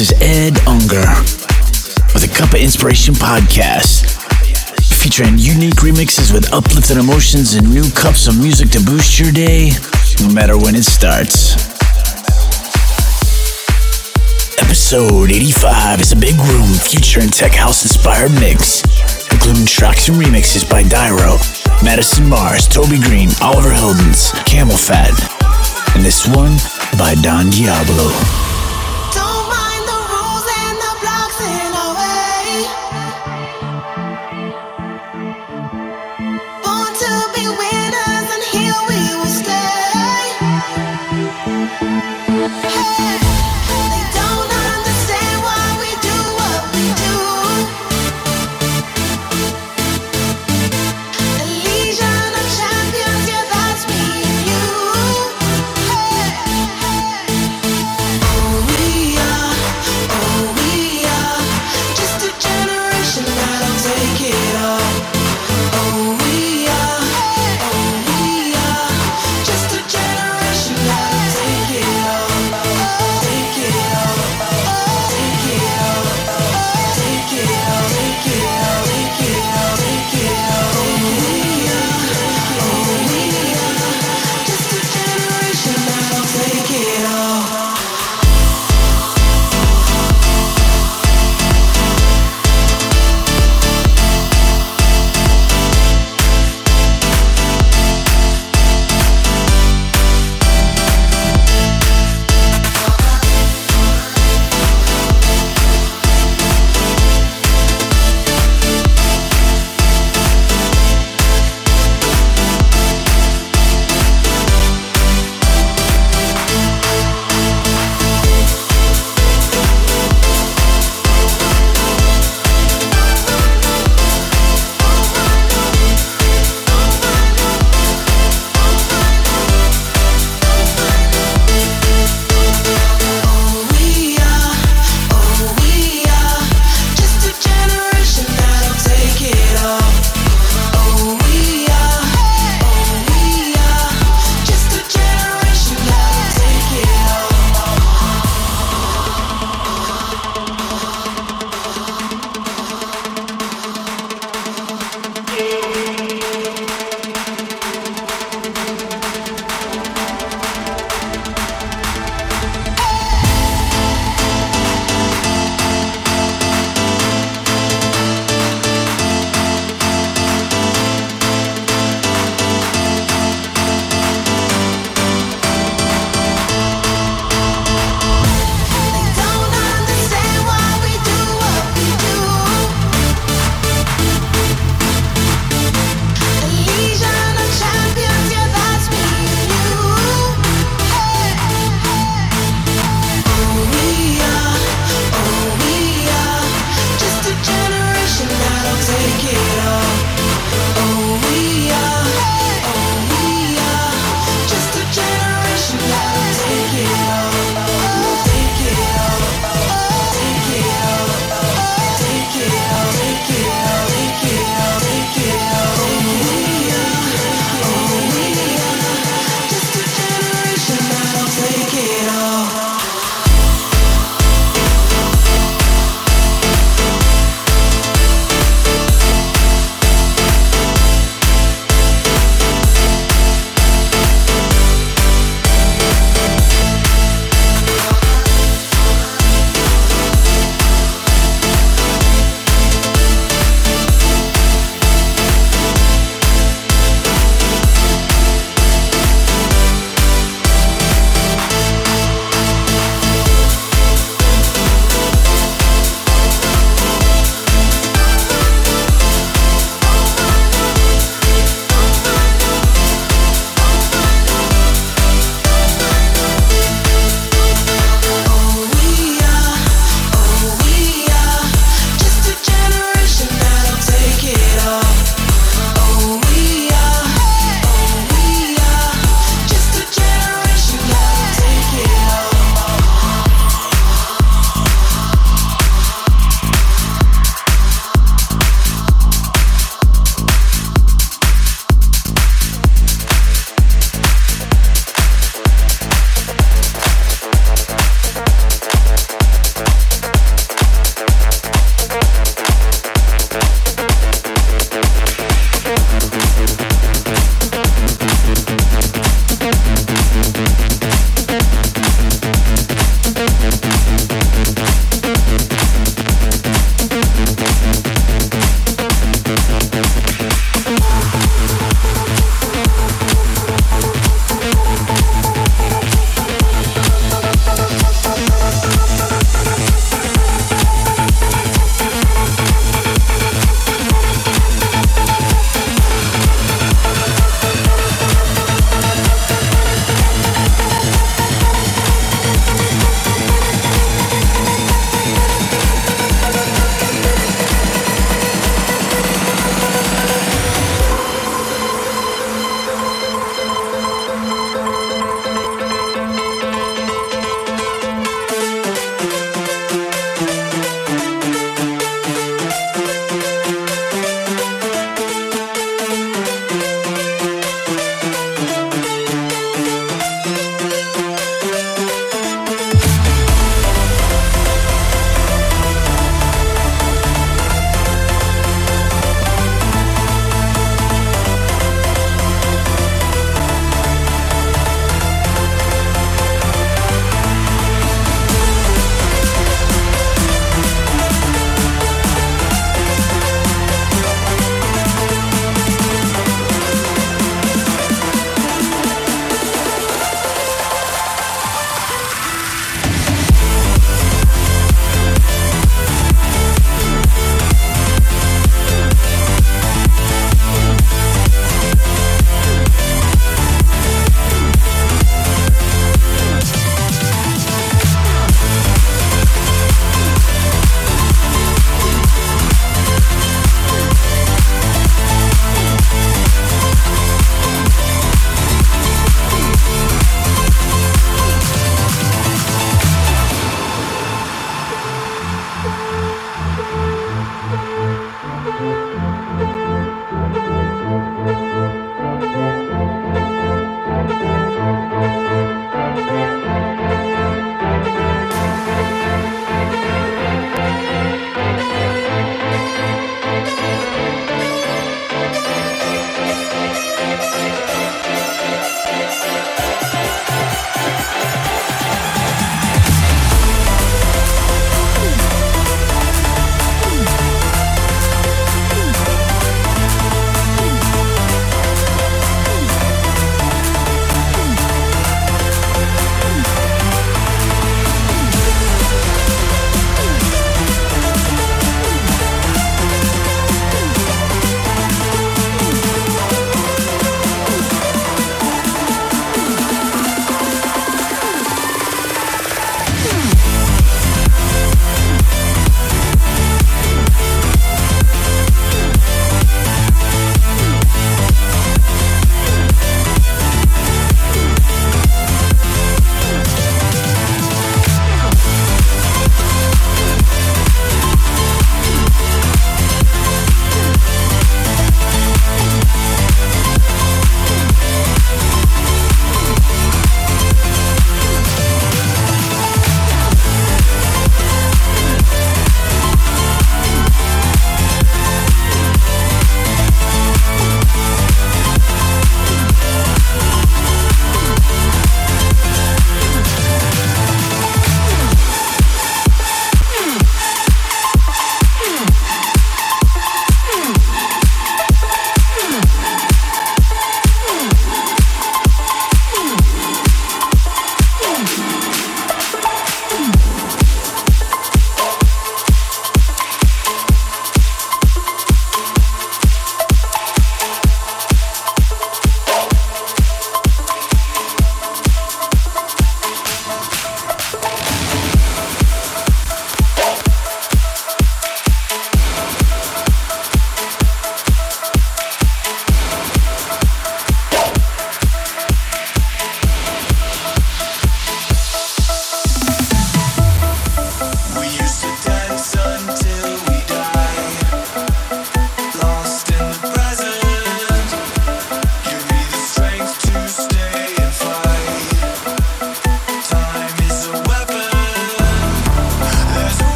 This is Ed Unger with a Cup of Inspiration podcast, featuring unique remixes with uplifting emotions and new cups of music to boost your day, no matter when it starts. Episode 85 is a big room featuring tech house inspired mix, including tracks and remixes by Dyro, Madison Mars, Toby Green, Oliver Heldens, CamelPhat, and this one by Don Diablo.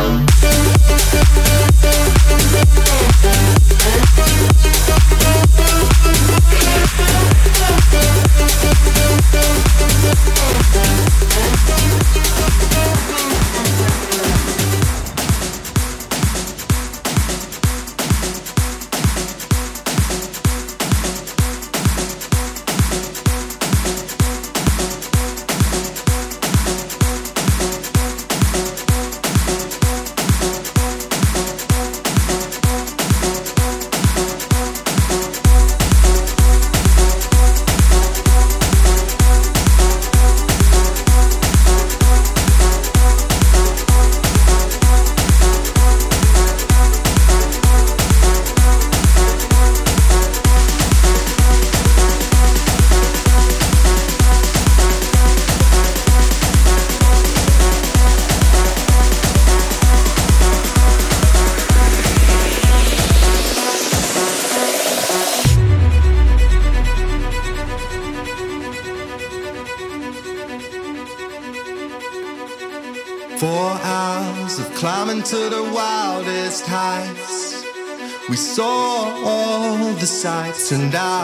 now. And I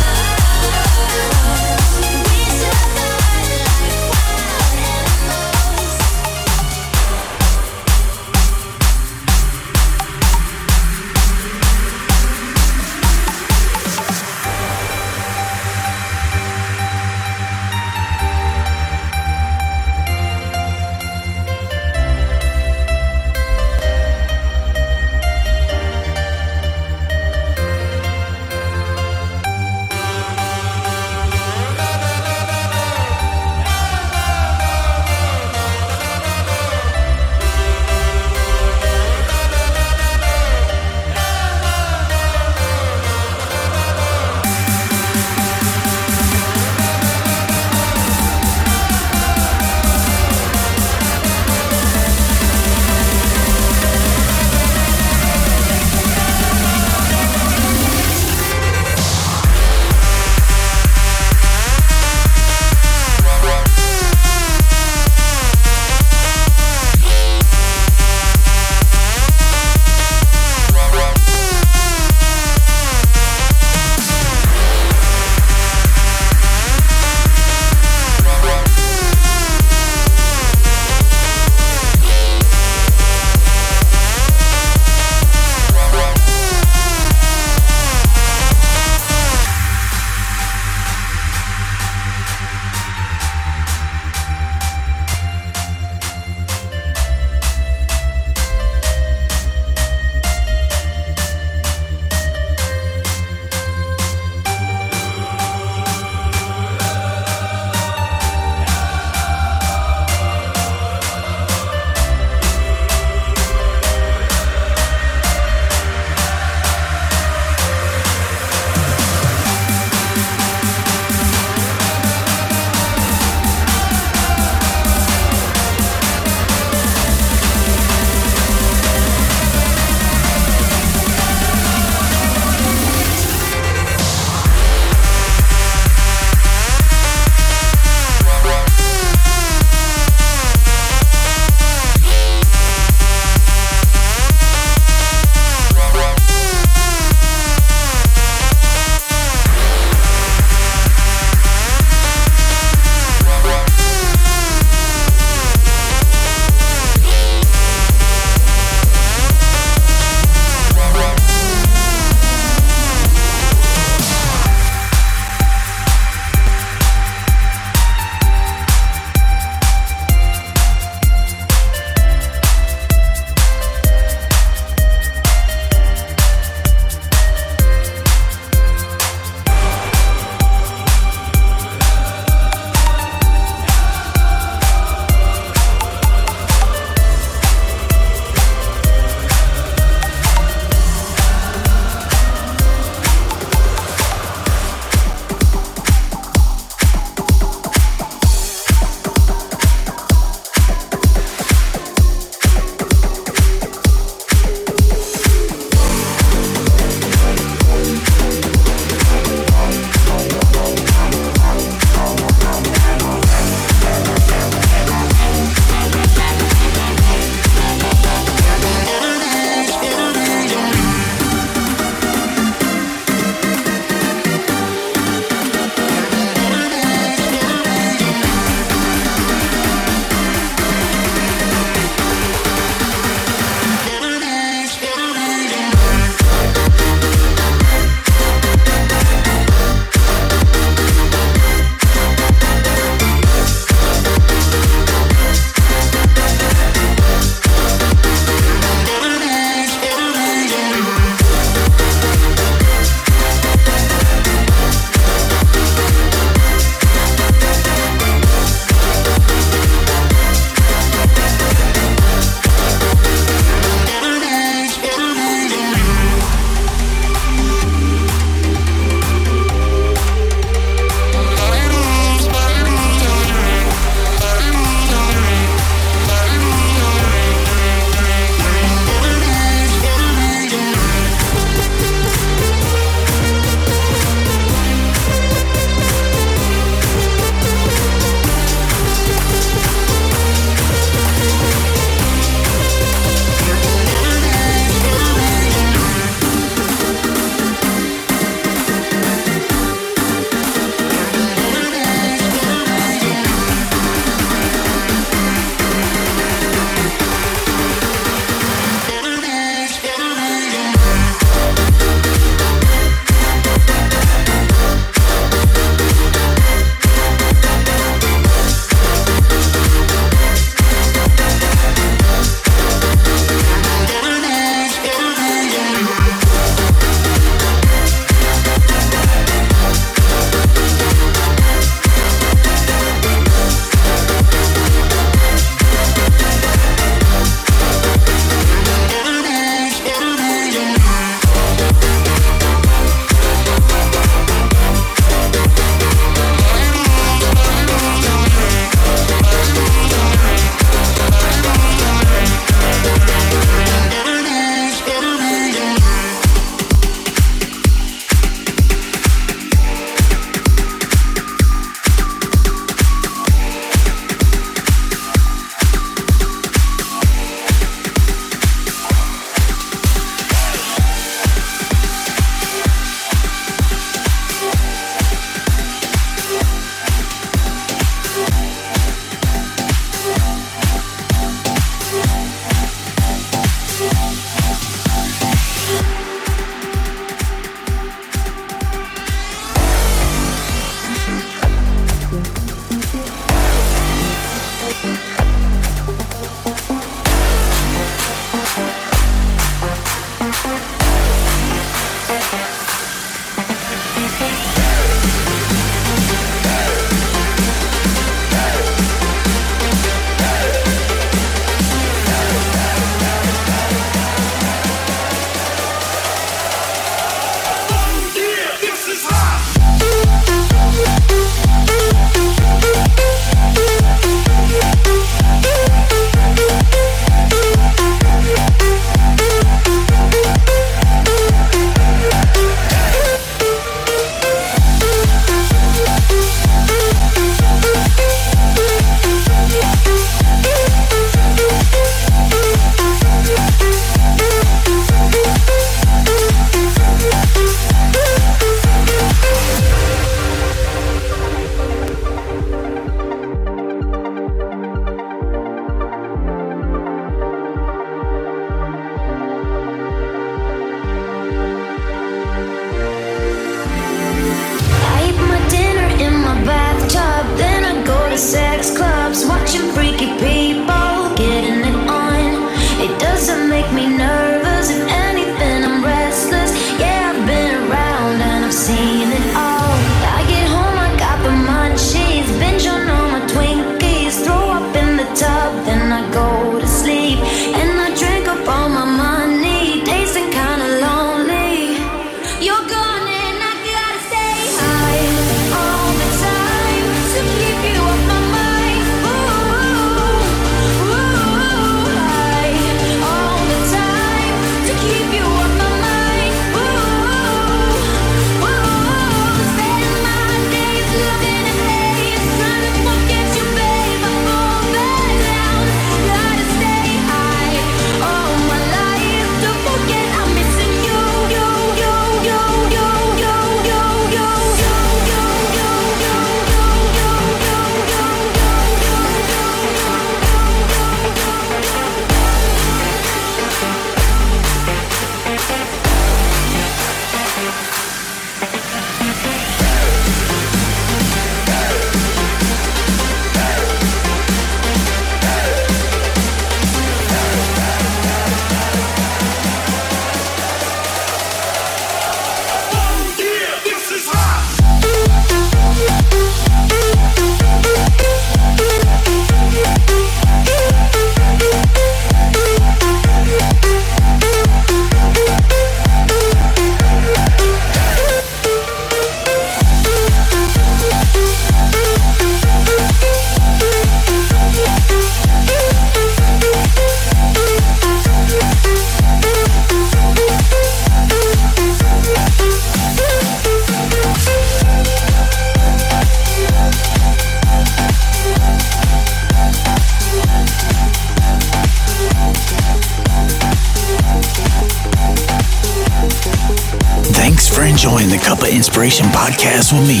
podcast with me.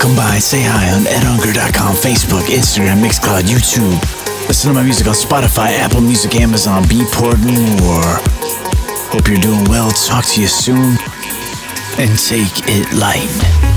Come by, say hi on edhunger.com, Facebook, Instagram, Mixcloud, YouTube. Listen to my music on Spotify, Apple Music, Amazon, Beatport, and more. Hope you're doing well. Talk to you soon. And take it light.